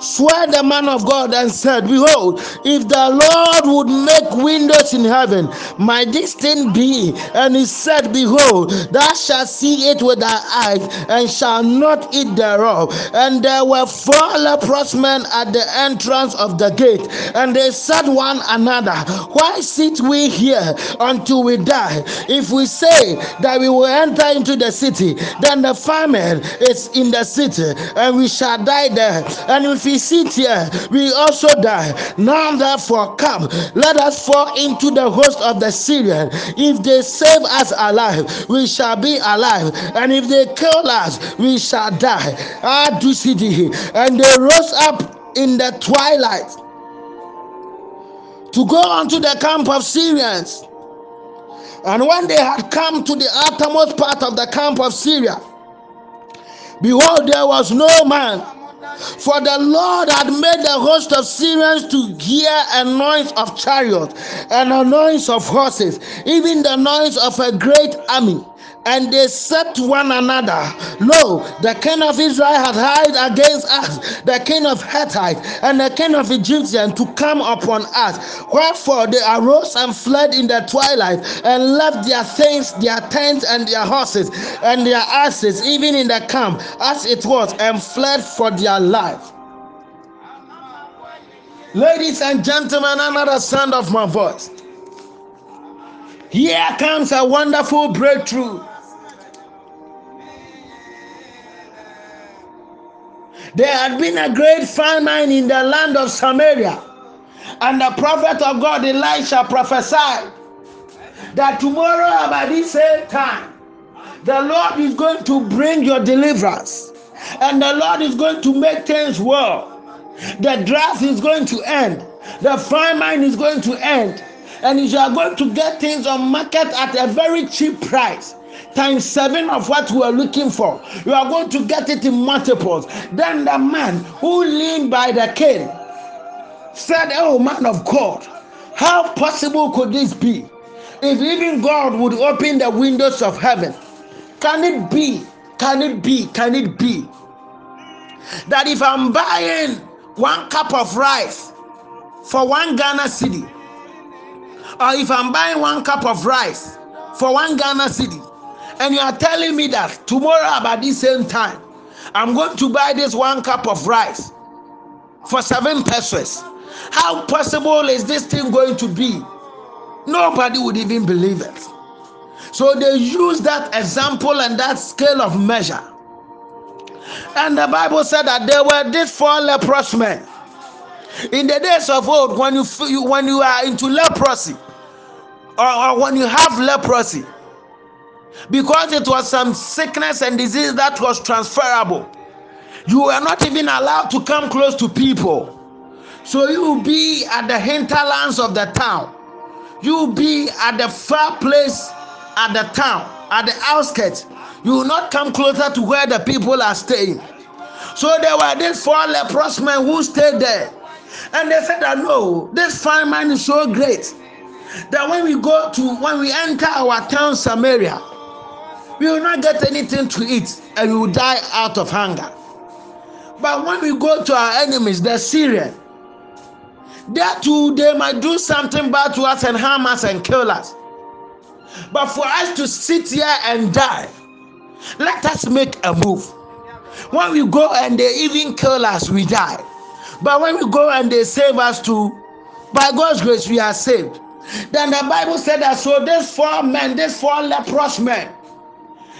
swear the man of God and said, Behold, if the Lord would make windows in heaven, might this thing be? And he said, Behold, thou shalt see it with thy eyes, and shall not eat thereof. And there were four leprous men at the entrance of the gate, and they said one another, Why sit we here until we die? If we say that we will enter into the city, then the famine is in the city, and we shall die there. And if we sit here, we also die. Now, therefore, come, let us fall into the host of the Syrian. If they save us alive, we shall be alive, and if they kill us, we shall die. Ah, do see And they rose up in the twilight to go unto the camp of Syrians. And when they had come to the uttermost part of the camp of Syria, behold, there was no man for the Lord had made the host of Syrians to hear a noise of chariots and a noise of horses, even the noise of a great army. And they said to one another, Lo, the king of Israel hath hired against us, the king of Hittite and the king of Egyptian to come upon us. Wherefore they arose and fled in the twilight and left their things, their tents and their horses and their asses, even in the camp as it was, and fled for their life. Ladies and gentlemen, another sound of my voice. Here comes a wonderful breakthrough. There had been a great famine in the land of Samaria, and the prophet of God Elisha prophesied that tomorrow, about this same time, the Lord is going to bring your deliverance, and the Lord is going to make things well. The drought is going to end, the famine is going to end, and you are going to get things on market at a very cheap price times seven of what we are looking for. You are going to get it in multiples. Then the man who leaned by the king said, Oh, man of God, how possible could this be? If even God would open the windows of heaven, can it be? Can it be? Can it be that if I'm buying one cup of rice for one Ghana cedi, or if I'm buying one cup of rice for one Ghana cedi, and you are telling me that tomorrow about this same time i'm going to buy this one cup of rice for seven pesos how possible is this thing going to be? Nobody would even believe it. So they use that example and that scale of measure. And the bible said that there were these four leprous men. In the days of old when you when you are into leprosy or, when you have leprosy because it was some sickness and disease that was transferable. You were not even allowed to come close to people. So you will be at the hinterlands of the town. You be at the far place at the town, at the outskirts. You will not come closer to where the people are staying. So there were these four leprous men who stayed there. And they said that no, this fine man is so great that when we go to when we enter our town Samaria, we will not get anything to eat and we will die out of hunger. But when we go to our enemies, the Syrian, there too they might do something bad to us and harm us and kill us. But for us to sit here and die, let us make a move. When we go and they even kill us, we die. But when we go and they save us too, by God's grace, we are saved. Then the Bible said that so these four men, these four leprous men,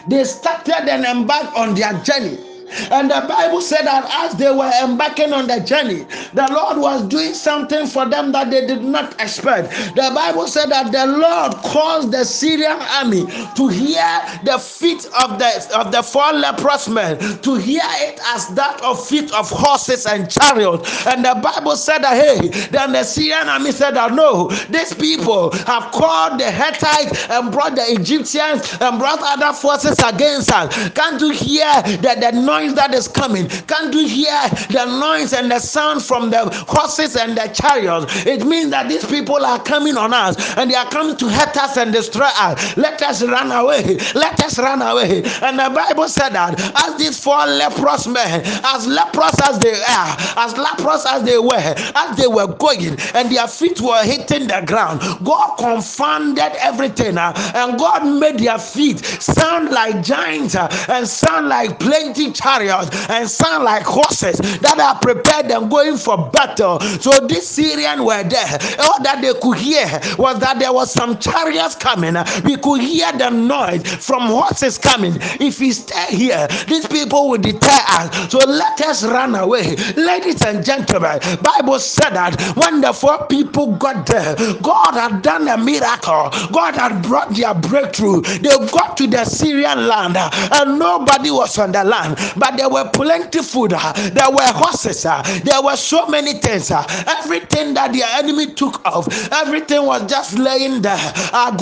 they started and embarked on their journey. And the Bible said that as they were embarking on the journey, the Lord was doing something for them that they did not expect. The Bible said that the Lord caused the Syrian army to hear the feet of the of the four leprous men, to hear it as that of feet of horses and chariots. And the Bible said that hey, then the Syrian army said that no, these people have called the Hittites and brought the Egyptians and brought other forces against us. Can't you hear that the noise? Noise that is coming? Can't you hear the noise and the sound from the horses and the chariots? It means that these people are coming on us and they are coming to hurt us and destroy us. Let us run away. Let us run away. And the Bible said that as these four leprous men, as leprous as they are, as leprous as they were, as they were going and their feet were hitting the ground, God confounded everything uh, and God made their feet sound like giants uh, and sound like plenty chariots chariots and sound like horses that are prepared and going for battle. So these Syrians were there. All that they could hear was that there was some chariots coming. We could hear the noise from horses coming. If we stay here, these people will deter us. So let us run away. Ladies and gentlemen, Bible said that when the four people got there, God had done a miracle. God had brought their breakthrough. They got to the Syrian land and nobody was on the land but there were plenty food. Uh, there were horses. Uh, there were so many things. Uh, everything that the enemy took off, everything was just laying there. Uh,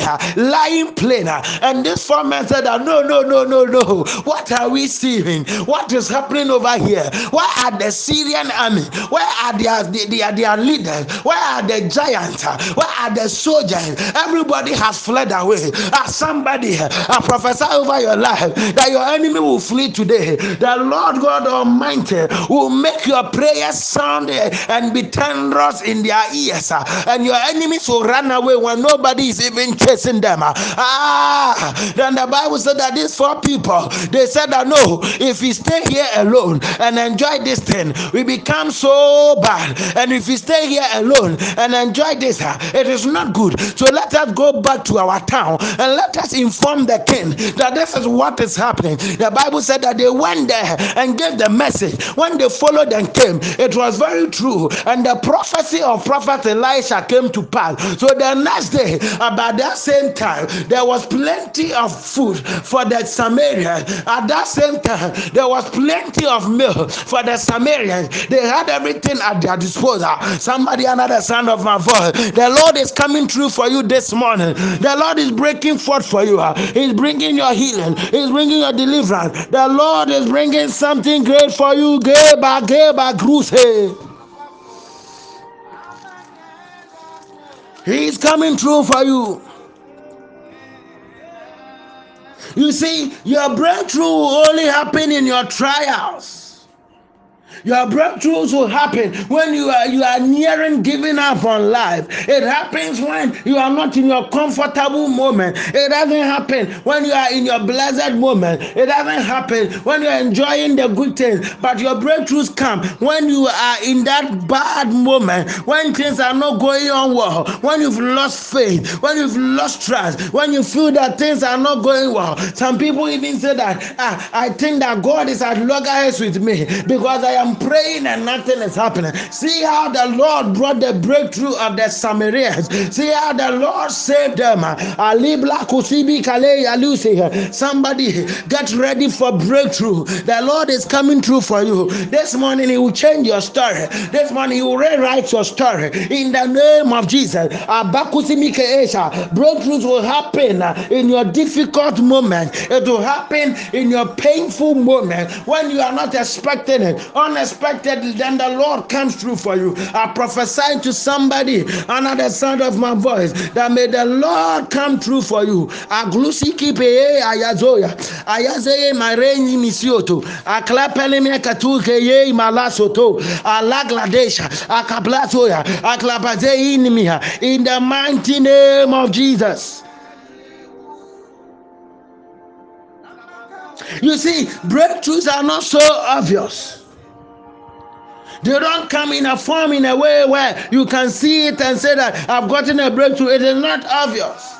uh, lying plain. Uh, and this four men said, No, no, no, no, no. What are we seeing? What is happening over here? Where are the Syrian army? Where are their, their, their leaders? Where are the giants? Where are the soldiers? Everybody has fled away. Somebody, I prophesy over your life that your enemy will flee today. The Lord God Almighty will make your prayers sound eh, and be thunderous in their ears, eh, and your enemies will run away when nobody is even chasing them. Ah, then the Bible said that these four people they said that no, if we stay here alone and enjoy this thing, we become so bad. And if we stay here alone and enjoy this, eh, it is not good. So let us go back to our town and let us inform the king that this is what is happening. The Bible said that they went there and gave the message. When they followed and came, it was very true. And the prophecy of prophet Elisha came to pass. So the next day, about that same time, there was plenty of food for the Samaritans. At that same time, there was plenty of milk for the Samaritans. They had everything at their disposal. Somebody, another sound of my voice. The Lord is coming through for you this morning. The Lord is breaking forth for you. He's bringing your healing. He's bringing your deliverance. The Lord is bringing something great for you. Geba, geba, gruse. He's coming through for you. You see, your breakthrough will only happen in your trials. Your breakthroughs will happen when you are you are nearing giving up on life. It happens when you are not in your comfortable moment. It doesn't happen when you are in your blessed moment. It doesn't happen when you're enjoying the good things. But your breakthroughs come when you are in that bad moment, when things are not going on well, when you've lost faith, when you've lost trust, when you feel that things are not going well. Some people even say that ah, I think that God is at loggerheads with me because I am praying and nothing is happening. See how the Lord brought the breakthrough of the Samaritans. See how the Lord saved them. Somebody get ready for breakthrough. The Lord is coming through for you. This morning, He will change your story. This morning, He will rewrite your story. In the name of Jesus. Breakthroughs will happen in your difficult moment. It will happen in your painful moment when you are not expecting it unexpectedly, then the Lord comes through for you. I prophesy to somebody under the sound of my voice that may the Lord come through for you. Aglusi kipe ayazoya. Ayazeye mareni misioto. Aklapele me katuke ye malasoto. Alagladesha. Aklapaze inimia. In the mighty name of Jesus. You see, breakthroughs are not so obvious. They don't come in a form in a way where you can see it and say that I've gotten a breakthrough. It is not obvious.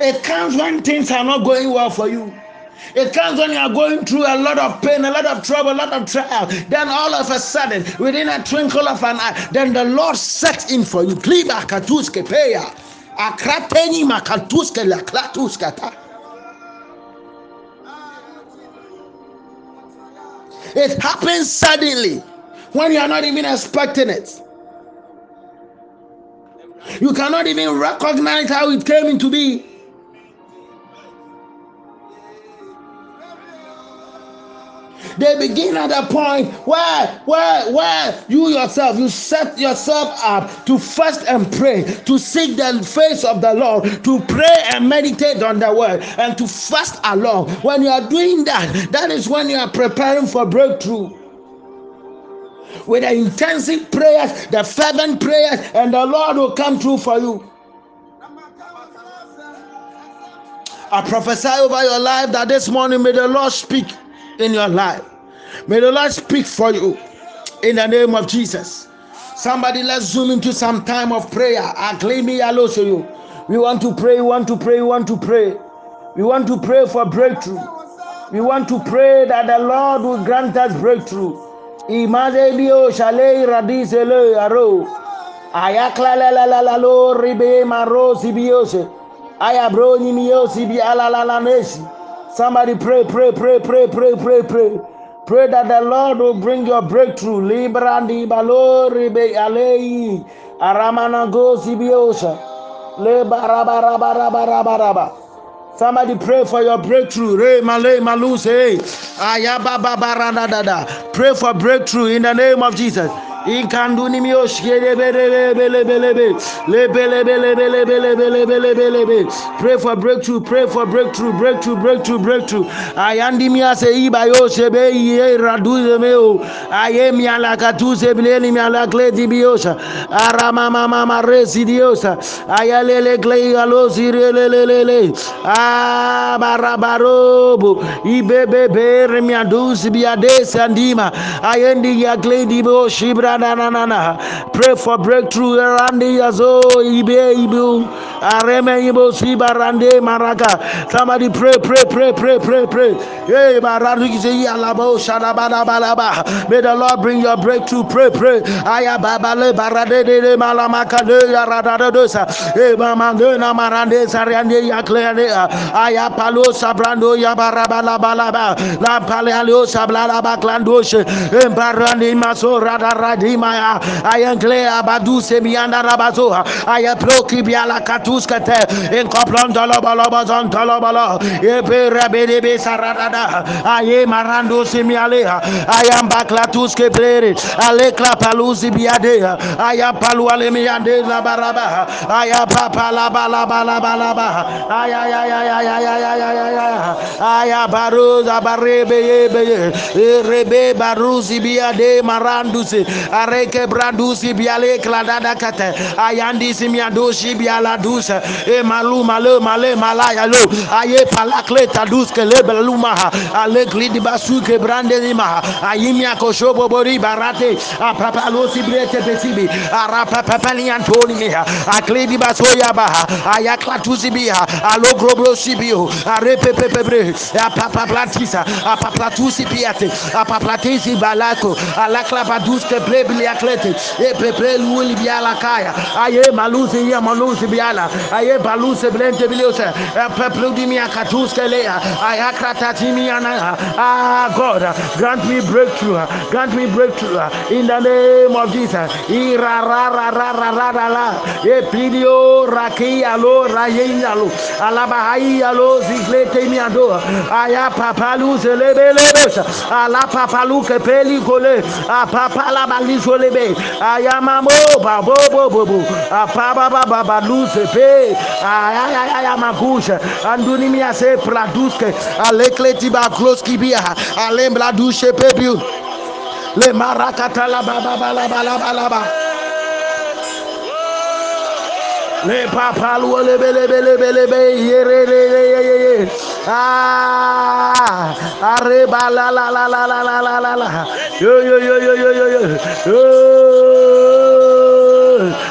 It comes when things are not going well for you. It comes when you are going through a lot of pain, a lot of trouble, a lot of trial. Then all of a sudden, within a twinkle of an eye, then the Lord sets in for you. Kliba la. It happens suddenly when you are not even expecting it. You cannot even recognize how it came into being. They begin at a point where, where, where you yourself, you set yourself up to fast and pray, to seek the face of the Lord, to pray and meditate on the word, and to fast along. When you are doing that, that is when you are preparing for breakthrough with the intensive prayers, the fervent prayers, and the Lord will come through for you. I prophesy over your life that this morning may the Lord speak in your life. May the Lord speak for you in the name of Jesus. Somebody, let's zoom into some time of prayer. Hello to you. We want to pray, we want to pray, we want to pray. We want to pray for breakthrough. We want to pray that the Lord will grant us breakthrough. Imadebio shale. Ayakla la la la la lo ribe maro sibiose. Ayabro ni miosi bi ala la la nesi. Somebody pray, pray, pray, pray, pray, pray, pray. Pray that the Lord will bring your breakthrough. Librandi balori be alei. Aramana go sibiosa. Le barabarabarabarabaraba. Somebody pray for your breakthrough. Pray for breakthrough in the name of Jesus. Ikanduni Pray for breakthrough, pray for breakthrough, breakthrough, breakthrough, breakthrough. Ayandi mia se iba yo se be ye radu meo. Aye mia la katu se bileni mia la kle di biosa. Arama mama mare si diosa. Ayale le kle alo si le le le le. Ah barabarobo. Ibebe be mia dus biade sandima. Ayendi ya kle di bo shibra Pray for breakthrough. Randi yazo ibe ibu. Areme ibo siba rande maraka. Somebody pray, pray, pray, pray, pray, pray. Hey, baradu kiseyi alabo shadabada balaba. May the Lord bring your breakthrough. Pray, pray. Aya babale barade de malamaka de yarada dosa. Hey, mama na marande sariande yakleande. Aya palo sabrando yabarabala balaba. La pale alio sablala baklandoshe. Embarandi maso rada I am Badu Semianda Rabazoa, Ayaploki Biala Katuskate, in Coplondolobalobazon Tolobalo, Epe Rabedebe Sarada, Aye Marando Semialea, Ayamba Klatuske Plere, Barebe, Rebe Baruzi Biade Marandusi areke brandusi biale kladada kate ayandi simiadoshi biala dusa e malu male male malaya lo. Aye palakle tadus ke lebe luma ale glidi basu ke brande lima ayimia koshobo bori barate. Apapa lo sibrete pesibi arapa papali antoni meha akledi basoya baha. Ayakla tusibiha alo groblo sibio arepe pepebre apapa platisa. Apapa tusi piate. Apapa tisi balako. Alakla badus ke ebliaklete epepeluuli biala kaya aye maluzi ya maluzi biala aye baluzi blente biliose epepludimia katuskelea ayakratatimiana ah God grant me breakthrough grant me breakthrough in the name of Jesus ira ra ra ra ra ra ra la epidio rakia lo rayenya lo alabahaya lo ziglete miado aya papalu zelebelebe ala papalu kepeli kole a papala balu lizolebe ayamamo babo bobo bobo apaba baba baluze pe. Ayayaya makusha anduni mia se praduske. Alekleti ba kloski bia. Alembla dushe pebiu le marakata la baba bala bala bala bala le papa lo le bele bele bele bele yere Ah, arriba la la la la la la la la la.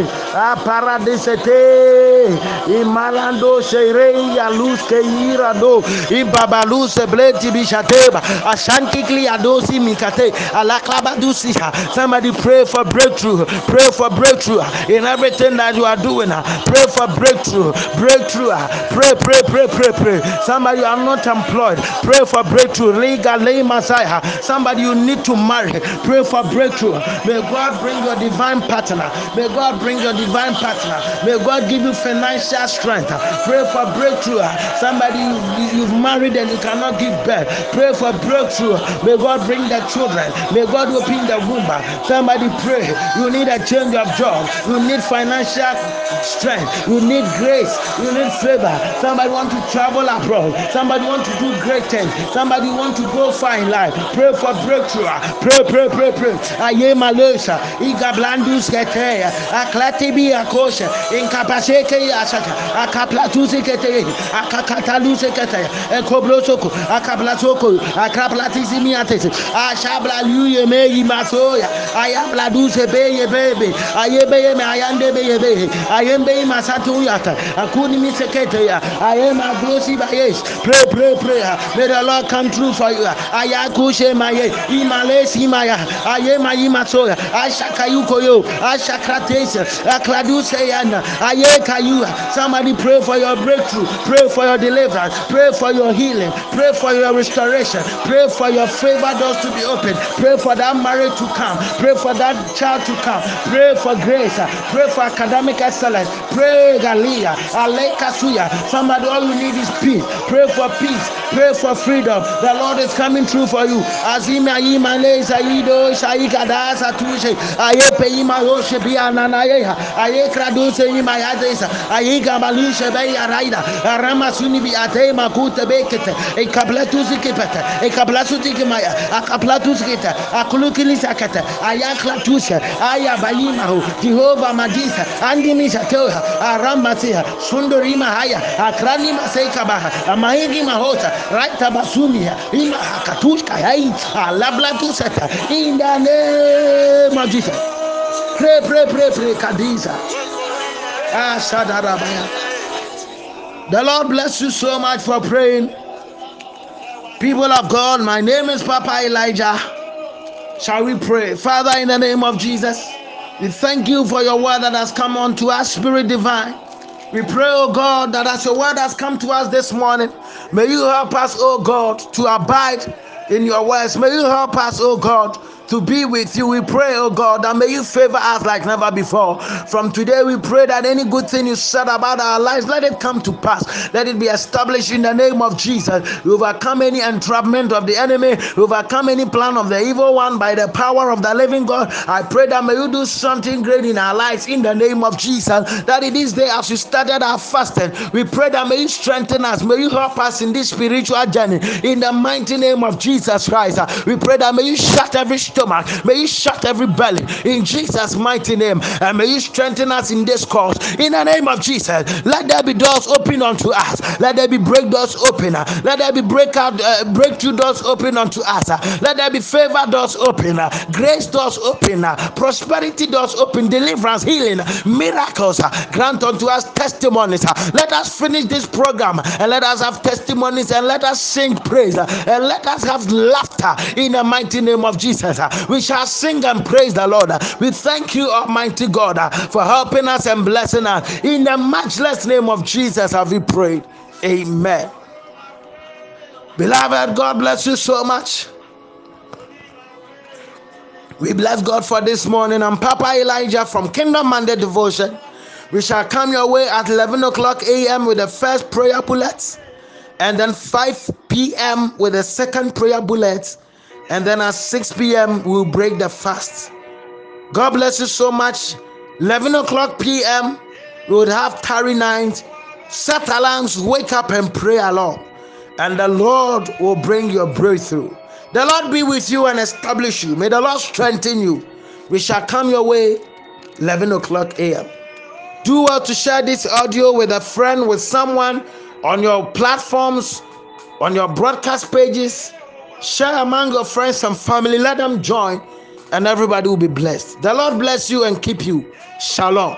bele bele be. A paradisete. Imalando sheire ya luz ke irado. Ibabaluse bleti bishateba. Ashanti kliadosi mikate. Alaklabadusi. Somebody pray for breakthrough. Pray for breakthrough in everything that you are doing. Pray for breakthrough. Breakthrough. Pray, pray, pray, pray, pray. Somebody you are not employed. Pray for breakthrough. Liga lay Messiah. Somebody you need to marry. Pray for breakthrough. May God bring your divine partner. May God bring your divine partner. May God give you financial strength. Pray for breakthrough. Somebody you, have married and you cannot give birth. Pray for breakthrough. May God bring the children. May God open the womb. Somebody pray. You need a change of job. You need financial strength. You need grace. You need favor. Somebody want to travel abroad. Somebody want to do great things. Somebody want to go far in life. Pray for breakthrough. Pray, pray, pray, pray. Aye keteya. Aklati bi akosha. Inkapaseke yasaka. Akaplatusi keteya. Akakataluse keteya. Ekobrosoko. Akaplatoko. Akaplatisi miates. Ashabla yuye meyi masoya. Ayabla duse beye bebe. Ayebe me ayande beye beye. Ayembe masatu yata. Akuni misekete ya. Ayema grosi bayes. Pray, pray, pray. May the Lord come true for you. Ayakushe maye. Imales imaya. Ayema imasoya. Ashakayuko yo. Ashakratesa. Somebody pray for your breakthrough. Pray for your deliverance. Pray for your healing. Pray for your restoration. Pray for your favor doors to be opened. Pray for that marriage to come. Pray for that child to come. Pray for grace. Pray for academic excellence. Pray, Galia. Alekasuya. Somebody, all you need is peace. Pray for peace. Pray for freedom. The Lord is coming through for you. Azima imale saido shaikada satushe. Ayepe ima yoshe beha ayekraduse imayadesa ayigabalishe bei araida aramasuni biate makute bekete. Ekablatusikepe ekablasutikimaya akablatusikete akulukilisakete ayaklatuse ayabalimahu jehova madisa andimisateha aramasiha sundorimahaya akranimaseikabaha amahigimahota raitabasumiha imahakatushkayai alablatusete in the name of jesus Pray, pray, pray, pray. Kadiza. Ah. The Lord bless you so much for praying. People of God, my name is Papa Elijah. Shall we pray? Father, in the name of Jesus, we thank you for your word that has come unto us, Spirit Divine. We pray, oh God, that as your word has come to us this morning, may you help us, oh God, to abide in your words. May you help us, oh God, to be with you. We pray, oh God, that may you favor us like never before. From today, we pray that any good thing you said about our lives, let it come to pass. Let it be established in the name of Jesus. We overcome any entrapment of the enemy, we overcome any plan of the evil one by the power of the living God. I pray that may you do something great in our lives in the name of Jesus. That in this day, as we started our fasting, we pray that may you strengthen us, may you help us in this spiritual journey in the mighty name of Jesus Christ. We pray that may you shut every stomach. May you shut every belly in Jesus' mighty name. And may you strengthen us in this cause. In the name of Jesus, let there be doors open unto us. Let there be break doors open. Let there be breakout, uh, breakthrough doors open unto us. Let there be favor doors open. Grace doors open. Prosperity doors open. Deliverance, healing, miracles. Uh, grant unto us testimonies. Uh, let us finish this program and let us have testimonies and let us sing praise uh, and let us have laughter in the mighty name of Jesus. We shall sing and praise the Lord. We thank you, Almighty God, for helping us and blessing us. In the matchless name of Jesus have we prayed. Amen. Beloved, God bless you so much. We bless God for this morning. I'm Papa Elijah from Kingdom Monday Devotion. We shall come your way at 11 o'clock a.m. with the first prayer bullet, and then 5 p.m. with the second prayer bullet, and then at 6 p.m. we'll break the fast. God bless you so much. 11 o'clock p.m. we would have tarry night. Set alarms, wake up and pray along, and the Lord will bring your breakthrough. The Lord be with you and establish you. May the Lord strengthen you. We shall come your way 11 o'clock a.m. Do well to share this audio with a friend, with someone on your platforms, on your broadcast pages. Share among your friends and family. Let them join, and everybody will be blessed. The Lord bless you and keep you. Shalom.